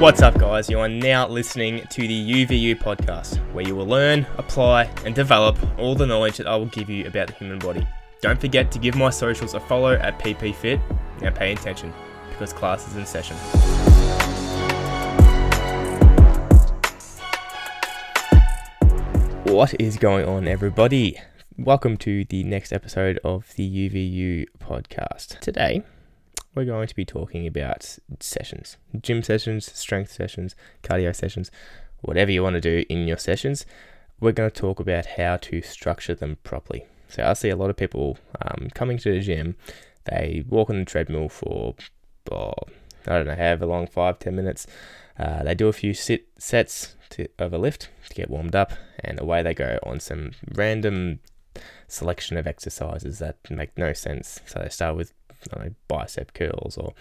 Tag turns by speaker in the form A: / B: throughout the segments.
A: What's up, guys? You are now listening to the UVU podcast, where you will learn, apply, and develop all the knowledge that I will give you about the human body. Don't forget to give my socials a follow at PPFit. Now pay attention, because class is in session. What is going on, everybody? Welcome to the next episode of the UVU podcast. Today, we're going to be talking about sessions, gym sessions, strength sessions, cardio sessions, whatever you want to do in your sessions. We're going to talk about how to structure them properly. So I see a lot of people um, coming to the gym, they walk on the treadmill for, oh, I don't know, however long, five, ten minutes. Uh, they do a few sit sets to, of a lift to get warmed up, and away they go on some random selection of exercises that make no sense. So they start with know, bicep curls or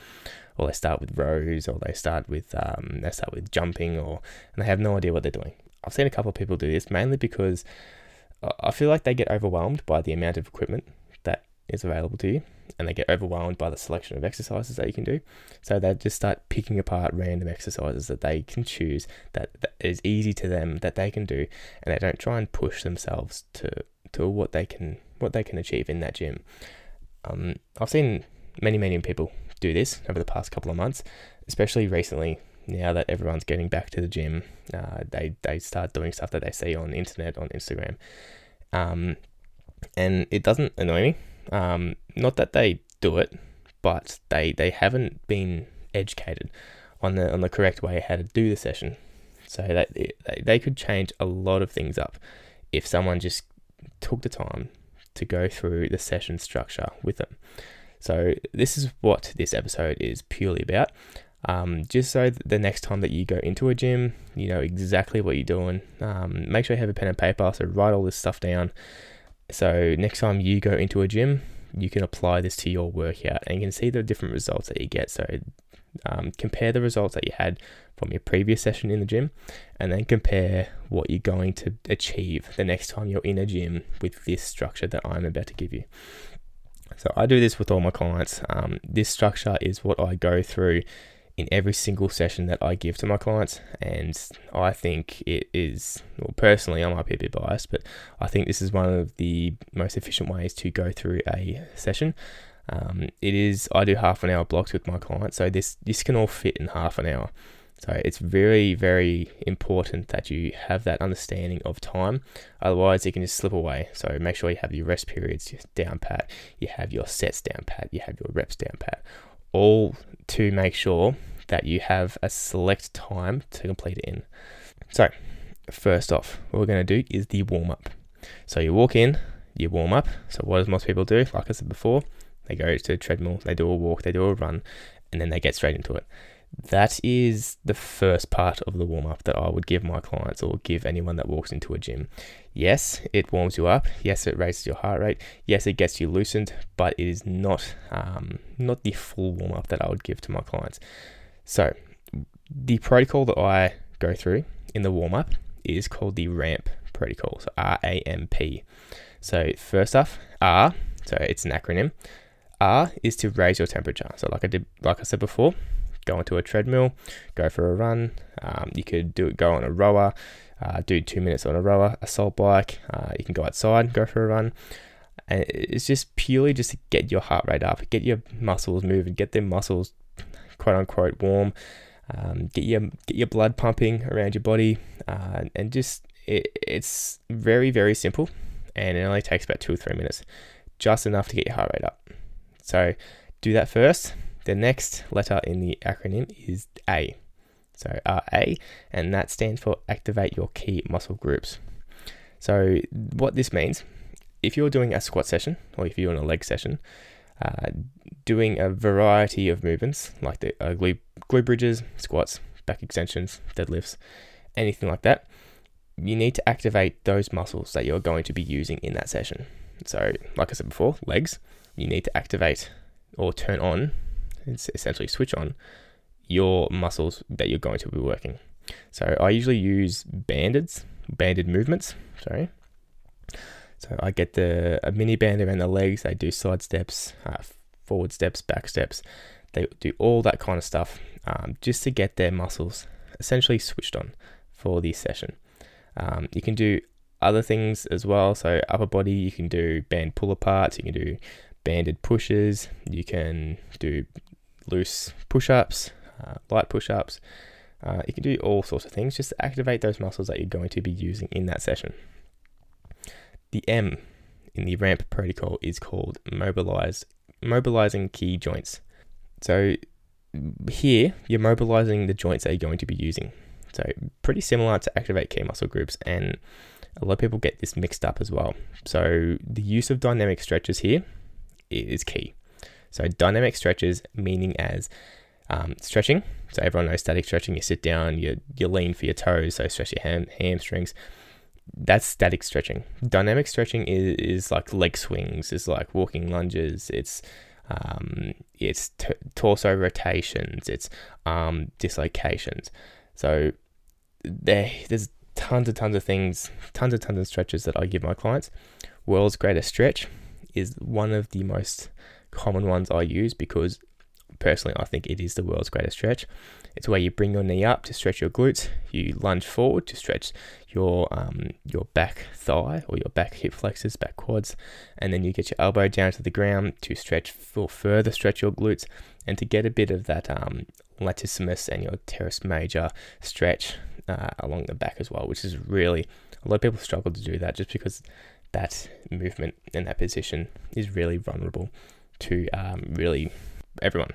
A: or they start with rows or they start with um, they start with jumping or and they have no idea what they're doing. I've seen a couple of people do this mainly because I feel like they get overwhelmed by the amount of equipment that is available to you and they get overwhelmed by the selection of exercises that you can do. So they just start picking apart random exercises that they can choose that, that is easy to them that they can do and they don't try and push themselves to to what they can what they can achieve in that gym. Um, I've seen many, many people do this over the past couple of months, especially recently. Now that everyone's getting back to the gym, uh, they they start doing stuff that they see on the internet, on Instagram, um, and it doesn't annoy me. Um, not that they do it, but they they haven't been educated on the on the correct way how to do the session. So that they, they could change a lot of things up if someone just took the time to go through the session structure with them. So, this is what this episode is purely about. Um, just so the next time that you go into a gym, you know exactly what you're doing. Um, make sure you have a pen and paper, so write all this stuff down. So, next time you go into a gym, you can apply this to your workout and you can see the different results that you get. So, um, compare the results that you had from your previous session in the gym and then compare what you're going to achieve the next time you're in a gym with this structure that I'm about to give you. So I do this with all my clients. Um, this structure is what I go through in every single session that I give to my clients, and I think it is, well, personally, I might be a bit biased, but I think this is one of the most efficient ways to go through a session. Um, it is, I do half an hour blocks with my clients, so this this can all fit in half an hour. So it's very, very important that you have that understanding of time. Otherwise, it can just slip away. So make sure you have your rest periods down pat, you have your sets down pat, you have your reps down pat, all to make sure that you have a select time to complete it in. So, first off, what we're going to do is the warm up. So you walk in, you warm up. So what does most people do? Like I said before, they go to the treadmill, they do a walk, they do a run, and then they get straight into it that is the first part of the warm up that I would give my clients or give anyone that walks into a gym. Yes, it warms you up. Yes, it raises your heart rate. Yes, it gets you loosened, but it is not um, not the full warm up that I would give to my clients. So, the protocol that I go through in the warm up is called the RAMP protocol. So R A M P. So first off, R. So it's an acronym. R is to raise your temperature. So like I did, like I said before, go onto a treadmill, go for a run. Um, you could do it, go on a rower, uh, do two minutes on a rower, assault bike. Uh, you can go outside, go for a run. And it's just purely just to get your heart rate up, get your muscles moving, get them muscles quote unquote warm, um, get your get your blood pumping around your body, uh, and just it, it's very very simple, and it only takes about two or three minutes, just enough to get your heart rate up. So do that first, the next letter in the acronym is A. So RA, and that stands for activate your key muscle groups. So what this means, if you're doing a squat session or if you're doing a leg session, uh, doing a variety of movements like the uh, glute, glute bridges, squats, back extensions, deadlifts, anything like that, you need to activate those muscles that you're going to be using in that session. So, like I said before, legs, you need to activate or turn on essentially switch on your muscles that you're going to be working. So I usually use bandeds, banded movements. Sorry. So I get the a mini band around the legs. They do side steps, uh, forward steps, back steps. They do all that kind of stuff, um, just to get their muscles essentially switched on for the session. Um, you can do other things as well. So upper body, you can do band pull aparts, you can do banded pushes, you can do loose push ups, uh, light push ups. Uh, you can do all sorts of things just to activate those muscles that you're going to be using in that session. The M in the ramp protocol is called mobilize, mobilizing key joints. So here you're mobilizing the joints that you're going to be using. So pretty similar to activate key muscle groups and a lot of people get this mixed up as well. So the use of dynamic stretches here is key. So dynamic stretches meaning as um, stretching. So everyone knows static stretching. You sit down, you you lean for your toes, so stretch your ham, hamstrings. That's static stretching. Dynamic stretching is, is like leg swings, is like walking lunges. It's um, it's t- torso rotations, it's arm dislocations. So there, there's tons and tons of things, tons and tons of stretches that I give my clients. World's greatest stretch is one of the most common ones I use because personally I think it is the world's greatest stretch. It's where you bring your knee up to stretch your glutes, you lunge forward to stretch your um, your back thigh or your back hip flexors, back quads, and then you get your elbow down to the ground to stretch for further stretch your glutes and to get a bit of that um, latissimus and your teres major stretch uh, along the back as well, which is really a lot of people struggle to do that just because that movement in that position is really vulnerable to um, really everyone.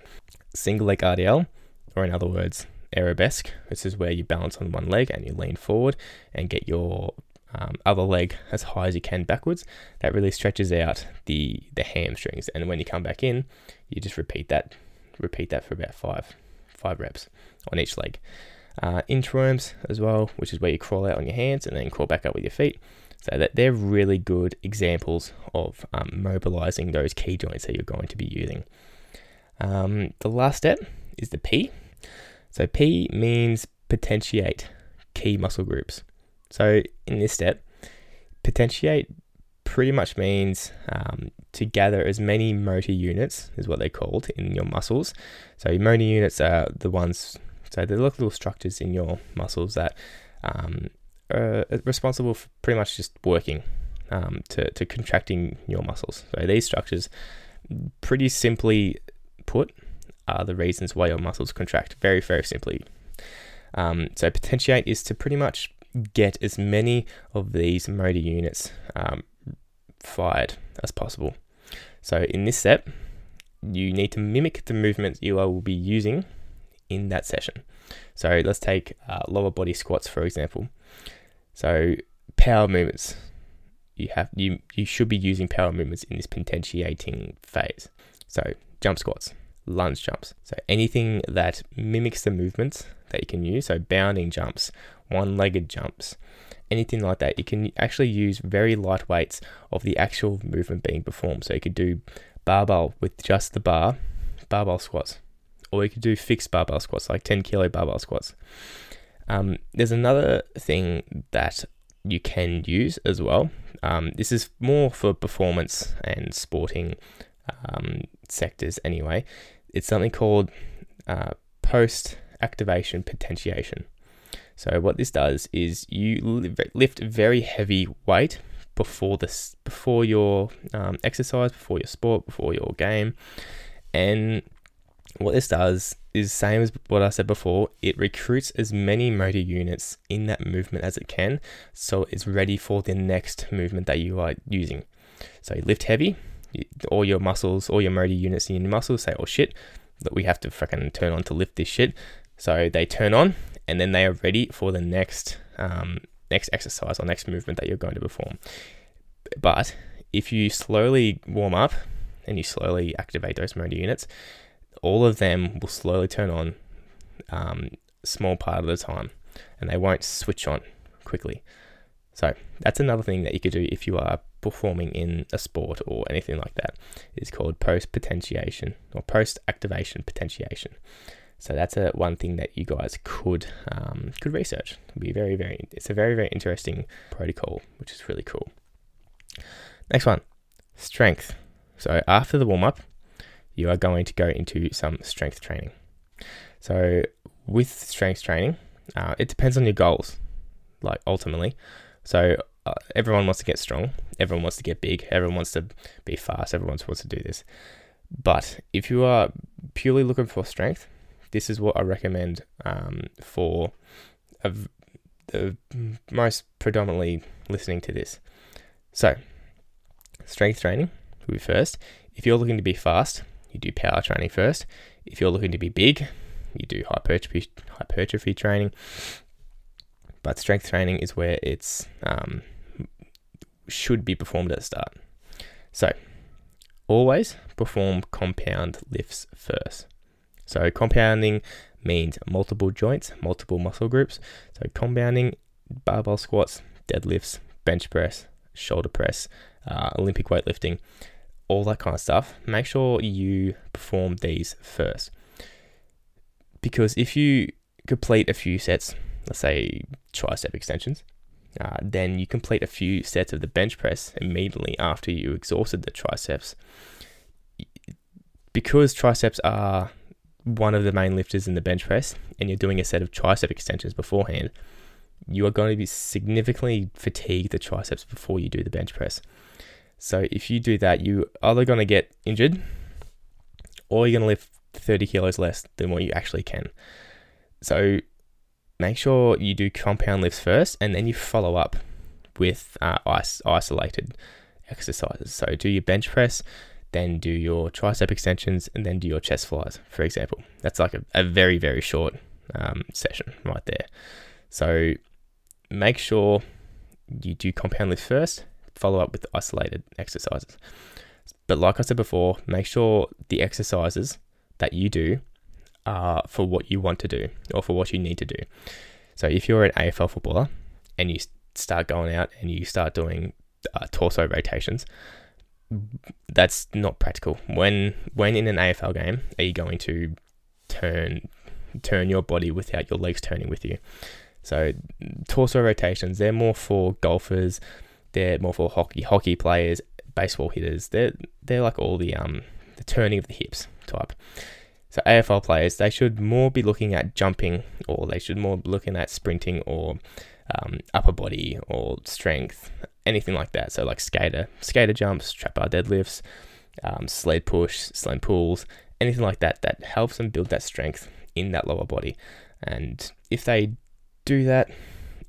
A: Single leg RDL, or in other words, arabesque. This is where you balance on one leg and you lean forward and get your um, other leg as high as you can backwards. That really stretches out the the hamstrings, and when you come back in, you just repeat that, repeat that for about five five reps on each leg. Uh, inchworms as well, which is where you crawl out on your hands and then crawl back up with your feet. So that they're really good examples of um, mobilizing those key joints that you're going to be using. Um, the last step is the P. So P means potentiate key muscle groups. So in this step, potentiate pretty much means um, to gather as many motor units, is what they're called, in your muscles. So your motor units are the ones, so they're like little structures in your muscles that um, are responsible for pretty much just working um, to, to contracting your muscles. So these structures, pretty simply put, are the reasons why your muscles contract. Very, very simply. Um, so potentiate is to pretty much get as many of these motor units um, fired as possible. So in this step, you need to mimic the movements you will be using in that session. So let's take uh, lower body squats for example. So power movements, you have you you should be using power movements in this potentiating phase. So jump squats, lunge jumps. So anything that mimics the movements that you can use. So bounding jumps, one-legged jumps, anything like that. You can actually use very light weights of the actual movement being performed. So you could do barbell with just the bar, barbell squats, or you could do fixed barbell squats, like 10 kilo barbell squats. Um, there's another thing that you can use as well. Um, this is more for performance and sporting um, sectors anyway. It's something called uh, post activation potentiation. So what this does is you lift very heavy weight before this, before your um, exercise, before your sport, before your game, and what this does is same as what I said before. It recruits as many motor units in that movement as it can, so it's ready for the next movement that you are using. So you lift heavy, all your muscles, all your motor units in your muscles say, "Oh shit, that we have to fucking turn on to lift this shit." So they turn on, and then they are ready for the next um, next exercise or next movement that you're going to perform. But if you slowly warm up and you slowly activate those motor units, all of them will slowly turn on um, small part of the time and they won't switch on quickly. So that's another thing that you could do if you are performing in a sport or anything like that. It's called post potentiation or post activation potentiation. So that's a one thing that you guys could um, could research. It'd be very very. It's a very very interesting protocol, which is really cool. Next one, strength. So after the warm up, you are going to go into some strength training. So with strength training, uh, it depends on your goals, like ultimately. So uh, everyone wants to get strong, everyone wants to get big, everyone wants to be fast, everyone wants to do this. But if you are purely looking for strength, this is what I recommend um, for a, the most predominantly listening to this. So, strength training will be first. If you're looking to be fast, you do power training first. If you're looking to be big, you do hypertrophy, hypertrophy training. But strength training is where it's um, should be performed at the start. So, always perform compound lifts first. So, compounding means multiple joints, multiple muscle groups. So, compounding barbell squats, deadlifts, bench press, shoulder press, uh, Olympic weightlifting, all that kind of stuff. Make sure you perform these first. Because if you complete a few sets, let's say tricep extensions, uh, then you complete a few sets of the bench press immediately after you exhausted the triceps. Because triceps are one of the main lifters in the bench press, and you're doing a set of tricep extensions beforehand, you are going to be significantly fatigued the triceps before you do the bench press. So if you do that, you either going to get injured or you're going to lift 30 kilos less than what you actually can. So make sure you do compound lifts first and then you follow up with uh, is- isolated exercises. So do your bench press, then do your tricep extensions, and then do your chest flies, for example. That's like a, a very, very short um, session right there. So make sure you do compound lifts first, follow up with isolated exercises. But like I said before, make sure the exercises that you do are for what you want to do or for what you need to do. So if you're an AFL footballer and you start going out and you start doing uh, torso rotations, that's not practical. When when in an AFL game, are you going to turn turn your body without your legs turning with you? So torso rotations, they're more for golfers, they're more for hockey hockey players, baseball hitters. They're they're like all the um the turning of the hips type. So AFL players, they should more be looking at jumping, or they should more be looking at sprinting, or um, upper body, or strength, anything like that. So like skater, skater jumps, trap bar deadlifts, um, sled push, sled pulls, anything like that that helps them build that strength in that lower body. And if they do that,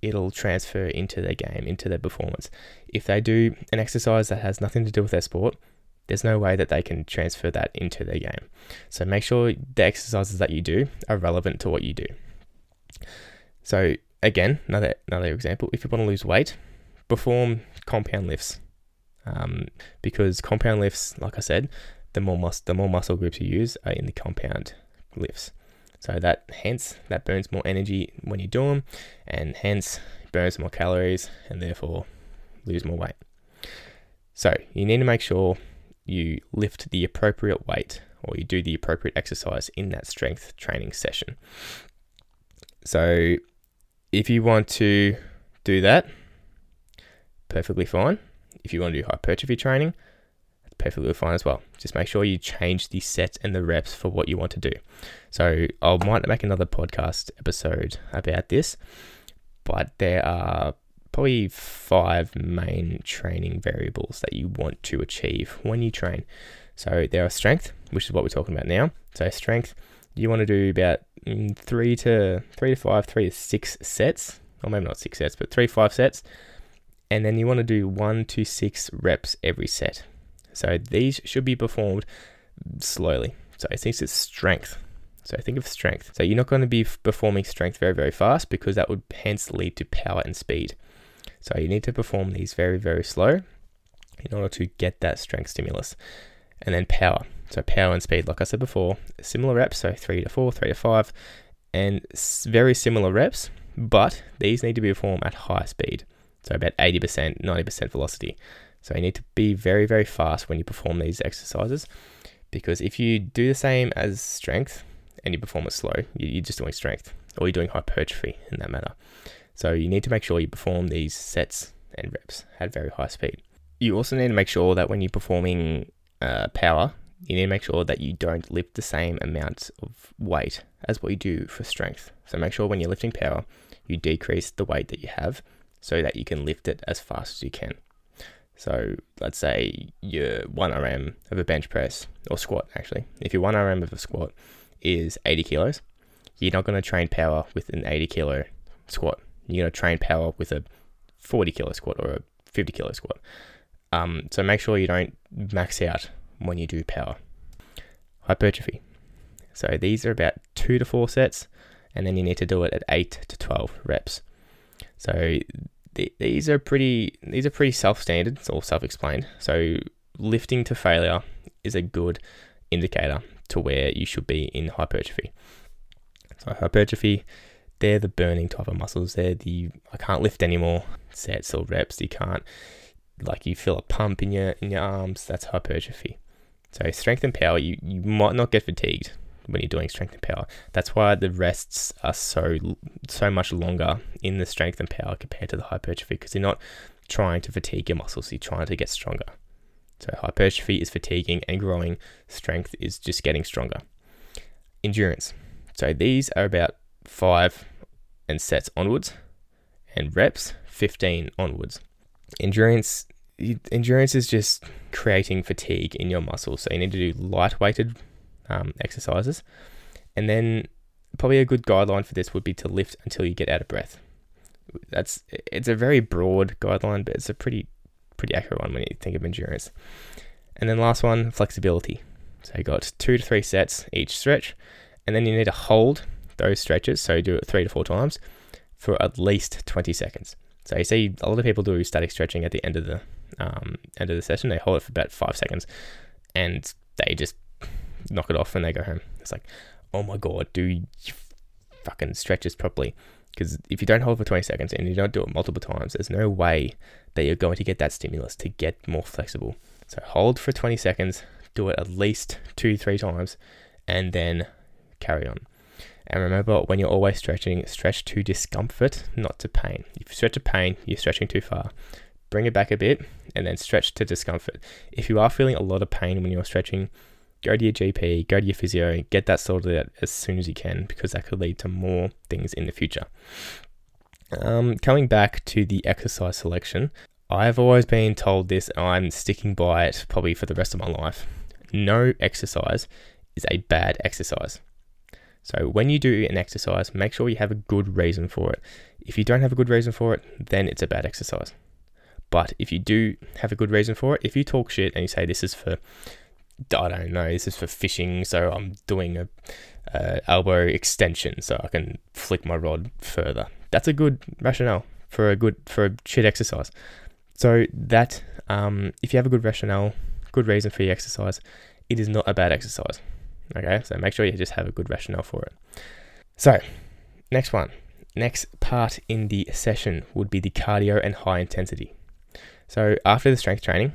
A: it'll transfer into their game, into their performance. If they do an exercise that has nothing to do with their sport, there's no way that they can transfer that into their game. So make sure the exercises that you do are relevant to what you do. So again, another another example, if you want to lose weight, perform compound lifts. Um, because compound lifts, like I said, the more mus- the more muscle groups you use are in the compound lifts. So that hence that burns more energy when you do them, and hence burns more calories, and therefore lose more weight. So you need to make sure you lift the appropriate weight or you do the appropriate exercise in that strength training session. So if you want to do that, perfectly fine. If you want to do hypertrophy training, perfectly fine as well. Just make sure you change the sets and the reps for what you want to do. So I might make another podcast episode about this, but there are probably five main training variables that you want to achieve when you train. So there are strength, which is what we're talking about now. So strength, you want to do about mm, three to three to five, three to six sets, or maybe not six sets, but three five sets, and then you want to do one to six reps every set. So these should be performed slowly. So I think it's strength. So think of strength. So you're not going to be performing strength very, very fast because that would hence lead to power and speed. So you need to perform these very, very slow in order to get that strength stimulus. And then power. So power and speed, like I said before, similar reps, so three to four, three to five, and very similar reps, but these need to be performed at high speed. So about 80%, 90% velocity. So you need to be very, very fast when you perform these exercises because if you do the same as strength and you perform it slow, you're just doing strength or you're doing hypertrophy in that manner. So you need to make sure you perform these sets and reps at very high speed. You also need to make sure that when you're performing uh, power, you need to make sure that you don't lift the same amount of weight as what you do for strength. So make sure when you're lifting power, you decrease the weight that you have so that you can lift it as fast as you can. So let's say your 1 RM of a bench press or squat actually. If your 1 RM of a squat is 80 kilos, you're not going to train power with an 80 kilo squat. You're going to train power with a 40 kilo squat or a 50 kilo squat. Um, so make sure you don't max out when you do power. Hypertrophy. So these are about two to four sets, and then you need to do it at eight to 12 reps. So th- these are pretty these are pretty self-standard. All self-explained. So lifting to failure is a good indicator to where you should be in hypertrophy. So hypertrophy, they're the burning type of muscles. They're the I can't lift anymore sets or reps. You can't like you feel a pump in your in your arms. That's hypertrophy. So strength and power, you, you might not get fatigued when you're doing strength and power. That's why the rests are so so much longer in the strength and power compared to the hypertrophy because you're not trying to fatigue your muscles, you're trying to get stronger. So hypertrophy is fatiguing and growing, strength is just getting stronger. Endurance. So these are about five and sets onwards, and reps 15 onwards. Endurance endurance is just creating fatigue in your muscles. So you need to do light weighted um, exercises. And then probably a good guideline for this would be to lift until you get out of breath. That's it's a very broad guideline, but it's a pretty pretty accurate one when you think of endurance. And then last one, flexibility. So you got two to three sets each stretch, and then you need to hold those stretches. So you do it three to four times for at least 20 seconds. So you see a lot of people do static stretching at the end of the um, end of the session. They hold it for about five seconds, and they just knock it off and they go home. It's like, oh my god, do fucking stretch this properly? Because if you don't hold for 20 seconds and you don't do it multiple times, there's no way that you're going to get that stimulus to get more flexible. So hold for 20 seconds, do it at least two, three times, and then carry on. And remember, when you're always stretching, stretch to discomfort, not to pain. If you stretch to pain, you're stretching too far. Bring it back a bit and then stretch to discomfort. If you are feeling a lot of pain when you're stretching, go to your GP, go to your physio, get that sorted out as soon as you can because that could lead to more things in the future. Um, coming back to the exercise selection, I've always been told this and I'm sticking by it probably for the rest of my life. No exercise is a bad exercise. So when you do an exercise, make sure you have a good reason for it. If you don't have a good reason for it, then it's a bad exercise. But if you do have a good reason for it, if you talk shit and you say this is for I don't know, this is for fishing, so I'm doing a, a elbow extension so I can flick my rod further. That's a good rationale for a good for a shit exercise. So that um, if you have a good rationale, good reason for your exercise, it is not a bad exercise. Okay, so make sure you just have a good rationale for it. So, next one, next part in the session would be the cardio and high intensity. So after the strength training,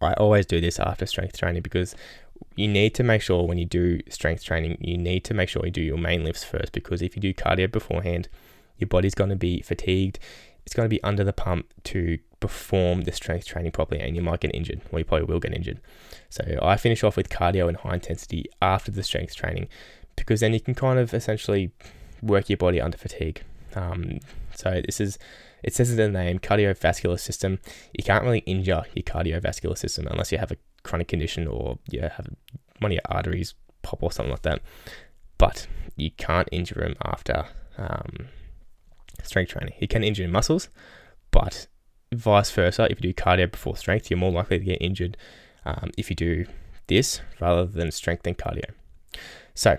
A: I always do this after strength training because you need to make sure when you do strength training, you need to make sure you do your main lifts first because if you do cardio beforehand, your body's going to be fatigued. It's going to be under the pump to perform the strength training properly and you might get injured or you probably will get injured. So I finish off with cardio and high intensity after the strength training because then you can kind of essentially work your body under fatigue. Um, so this is it says in the name cardiovascular system. You can't really injure your cardiovascular system unless you have a chronic condition or you have one of your arteries pop or something like that. But you can't injure them after um, strength training. You can injure muscles, but vice versa, if you do cardio before strength, you're more likely to get injured um, if you do this rather than strength and cardio. So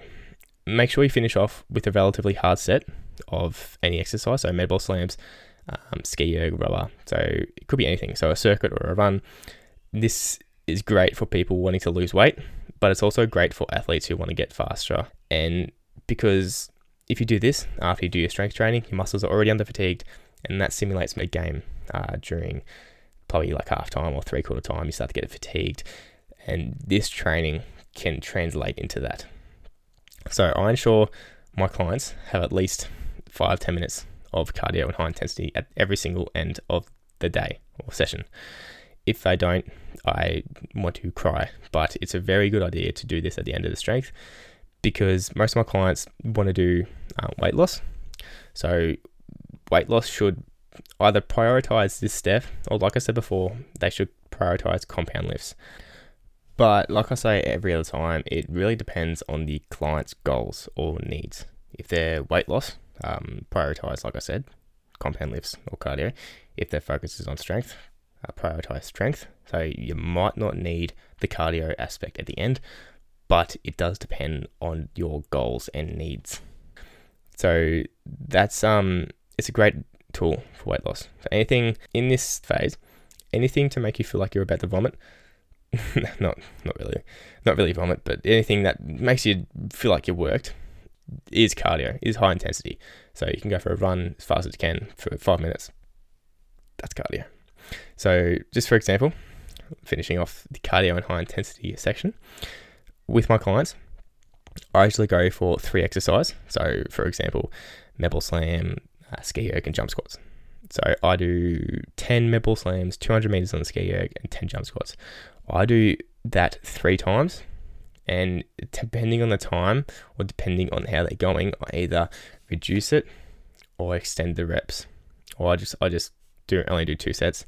A: make sure you finish off with a relatively hard set of any exercise. So med ball slams, um, ski erg rower. So it could be anything. So a circuit or a run. This is great for people wanting to lose weight, but it's also great for athletes who want to get faster. And because if you do this after you do your strength training, your muscles are already under fatigued, and that simulates a game uh, during probably like half time or three quarter time. You start to get fatigued, and this training can translate into that. So I ensure my clients have at least five ten minutes of cardio and high intensity at every single end of the day or session. if they don't, I want to cry. But it's a very good idea to do this at the end of the strength because most of my clients want to do uh, weight loss. So, weight loss should either prioritize this step or, like I said before, they should prioritize compound lifts. But, like I say every other time, it really depends on the client's goals or needs. If they're weight loss, um, prioritize, like I said, compound lifts or cardio. If their focus is on strength, uh, prioritize strength. So you might not need the cardio aspect at the end, but it does depend on your goals and needs. So that's um, it's a great tool for weight loss. So anything in this phase, anything to make you feel like you're about to vomit. not not really, not really vomit, but anything that makes you feel like you worked is cardio, is high intensity. So you can go for a run as fast as you can for five minutes. That's cardio. So just for example, finishing off the cardio and high intensity section with my clients, I usually go for three exercise. So for example, Medball Slam, uh, ski erg, and jump squats. So I do 10 Medball Slams, 200 meters on the ski erg, and 10 jump squats. I do that three times and depending on the time or depending on how they're going, I either reduce it or extend the reps, or I just I just do only do two sets.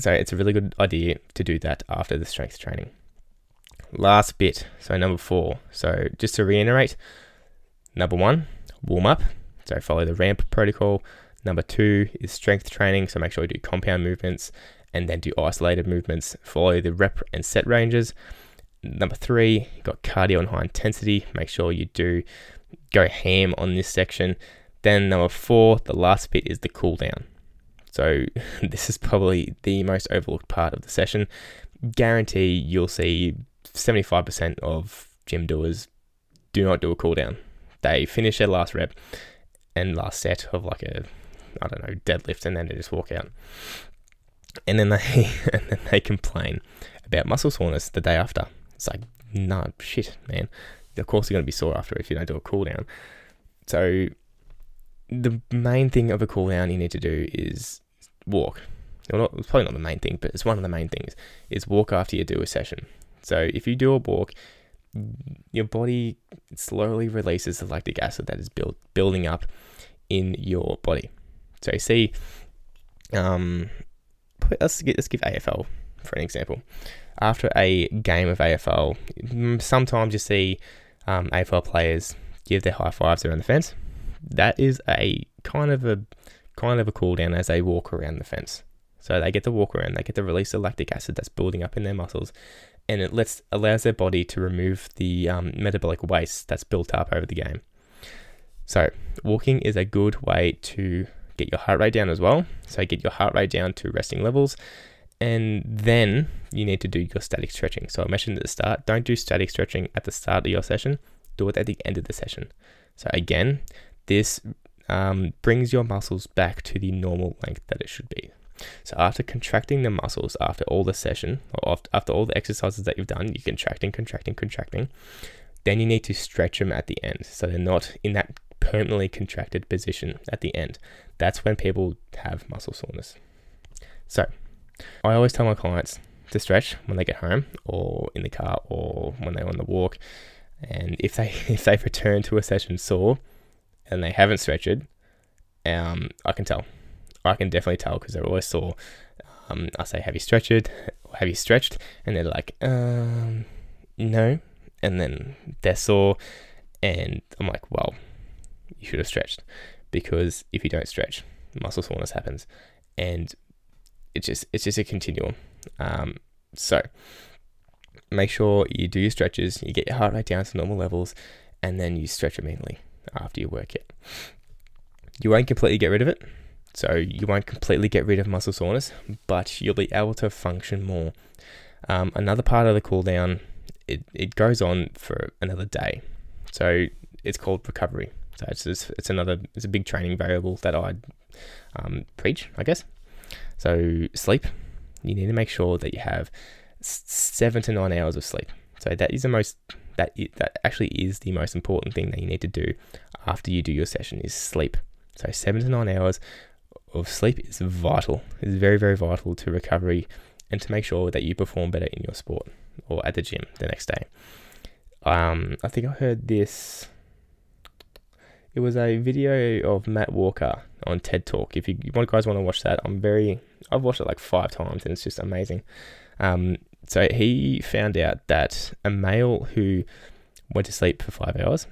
A: So it's a really good idea to do that after the strength training. Last bit, so number four. So just to reiterate, number one, warm up. So follow the ramp protocol. Number two is strength training. So make sure you do compound movements and then do isolated movements. Follow the rep and set ranges. Number three, you've got cardio and high intensity. Make sure you do go ham on this section. Then number four, the last bit is the cool down. So this is probably the most overlooked part of the session. Guarantee you'll see 75% of gym doers do not do a cool down. They finish their last rep and last set of like a I don't know deadlift and then they just walk out. And then they and then they complain about muscle soreness the day after. It's like, no, shit, man. Of course, you're going to be sore after if you don't do a cool down. So, the main thing of a cool down you need to do is walk. Well, not, it's probably not the main thing, but it's one of the main things is walk after you do a session. So, if you do a walk, your body slowly releases the lactic acid that is build, building up in your body. So, see, um, let's, get, let's give AFL for an example after a game of AFL, sometimes you see um, AFL players give their high fives around the fence. That is a kind of a kind of a cool down as they walk around the fence. So they get to walk around, they get to release the lactic acid that's building up in their muscles, and it lets allows their body to remove the um, metabolic waste that's built up over the game. So walking is a good way to get your heart rate down as well. So get your heart rate down to resting levels and then you need to do your static stretching. So I mentioned at the start, don't do static stretching at the start of your session, do it at the end of the session. So again, this um, brings your muscles back to the normal length that it should be. So after contracting the muscles after all the session, or after all the exercises that you've done, you're contracting, contracting, contracting. Then you need to stretch them at the end, so they're not in that permanently contracted position at the end. That's when people have muscle soreness. So I always tell my clients to stretch when they get home or in the car or when they're on the walk. And if they if they've returned to a session sore and they haven't stretched, um, I can tell. I can definitely tell because they're always sore. Um, I say, "Have you stretched? Have you stretched?" And they're like, um, "No." And then they're sore, and I'm like, "Well, you should have stretched because if you don't stretch, muscle soreness happens, and it's just it's just a continuum. Um, so make sure you do your stretches, you get your heart rate down to normal levels, and then you stretch immediately after you work it. You won't completely get rid of it, so you won't completely get rid of muscle soreness, but you'll be able to function more. Um, another part of the cool down, it, it goes on for another day. So it's called recovery. So it's, it's, another, it's a big training variable that I um, preach, I guess. So sleep, you need to make sure that you have seven to nine hours of sleep. So that is the most that that actually is the most important thing that you need to do after you do your session is sleep. So seven to nine hours of sleep is vital. It's very very vital to recovery and to make sure that you perform better in your sport or at the gym the next day. Um, I think I heard this. It was a video of Matt Walker on TED Talk. If you, you guys want to watch that, I'm very. I've watched it like five times and it's just amazing. Um, so he found out that a male who went to sleep for five hours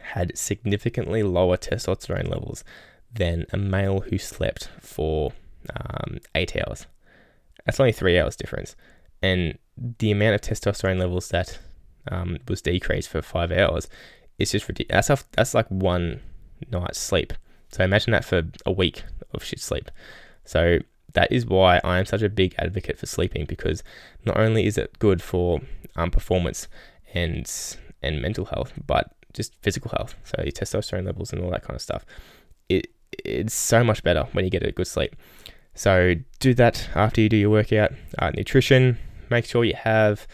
A: had significantly lower testosterone levels than a male who slept for um, eight hours. That's only three hours difference. And the amount of testosterone levels that um, was decreased for five hours is just ridiculous. That's, that's like one night's sleep. So imagine that for a week of shit sleep. So that is why I am such a big advocate for sleeping because not only is it good for um, performance and and mental health, but just physical health. So your testosterone levels and all that kind of stuff. It it's so much better when you get a good sleep. So do that after you do your workout. Uh, nutrition, make sure you have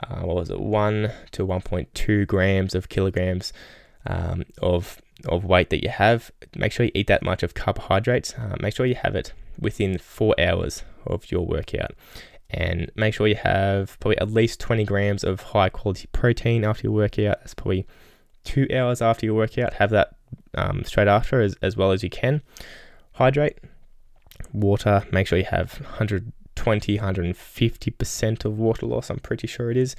A: uh, what was it, one to 1.2 grams of kilograms um, of of weight that you have. Make sure you eat that much of carbohydrates. Uh, make sure you have it within four hours of your workout. And make sure you have probably at least 20 grams of high quality protein after your workout. That's probably two hours after your workout. Have that um, straight after as, as well as you can. Hydrate, water. Make sure you have 120, 150% of water loss. I'm pretty sure it is.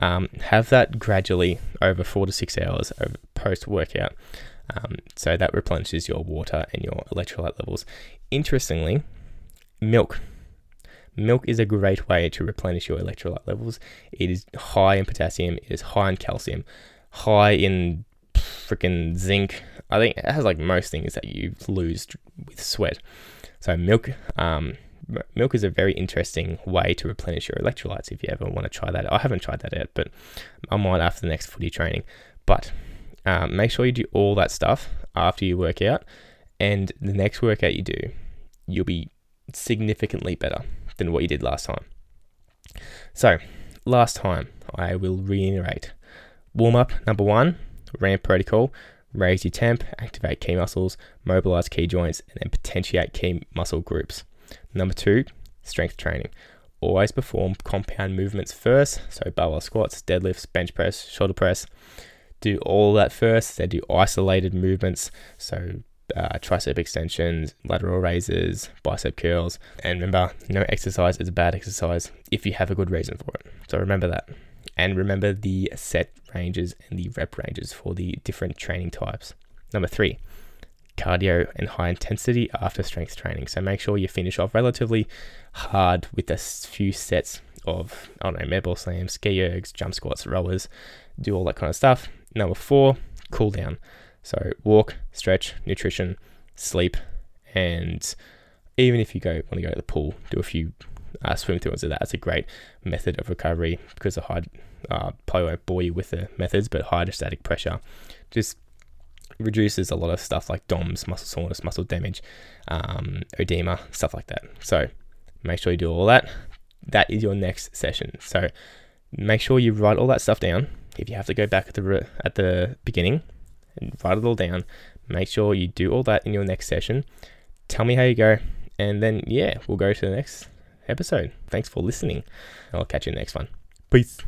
A: Um, have that gradually over four to six hours post workout. Um, so that replenishes your water and your electrolyte levels. Interestingly, milk. Milk is a great way to replenish your electrolyte levels. It is high in potassium, it is high in calcium, high in freaking zinc. I think it has like most things that you lose with sweat. So milk, um, milk is a very interesting way to replenish your electrolytes. If you ever want to try that, I haven't tried that yet, but I might after the next footy training. But um, make sure you do all that stuff after you work out, and the next workout you do, you'll be significantly better than what you did last time. So, last time, I will reiterate warm up number one, ramp protocol, raise your temp, activate key muscles, mobilize key joints, and then potentiate key muscle groups. Number two, strength training. Always perform compound movements first, so barbell squats, deadlifts, bench press, shoulder press do all that first. They do isolated movements, so uh, tricep extensions, lateral raises, bicep curls. And remember, no exercise is a bad exercise if you have a good reason for it. So remember that. And remember the set ranges and the rep ranges for the different training types. Number three, cardio and high intensity after strength training. So make sure you finish off relatively hard with a few sets of, I don't know, med ball slams, ski ergs, jump squats, rowers, do all that kind of stuff. Number four, cool down. So walk, stretch, nutrition, sleep, and even if you go want to go to the pool, do a few uh, swim throughs of that. That's a great method of recovery because the high, uh, probably won't bore you with the methods, but hydrostatic pressure just reduces a lot of stuff like DOMS, muscle soreness, muscle damage, um, edema, stuff like that. So make sure you do all that. That is your next session. So make sure you write all that stuff down if you have to go back at the at the beginning and write it all down, make sure you do all that in your next session. Tell me how you go, and then yeah, we'll go to the next episode. Thanks for listening. I'll catch you in the next one. Peace.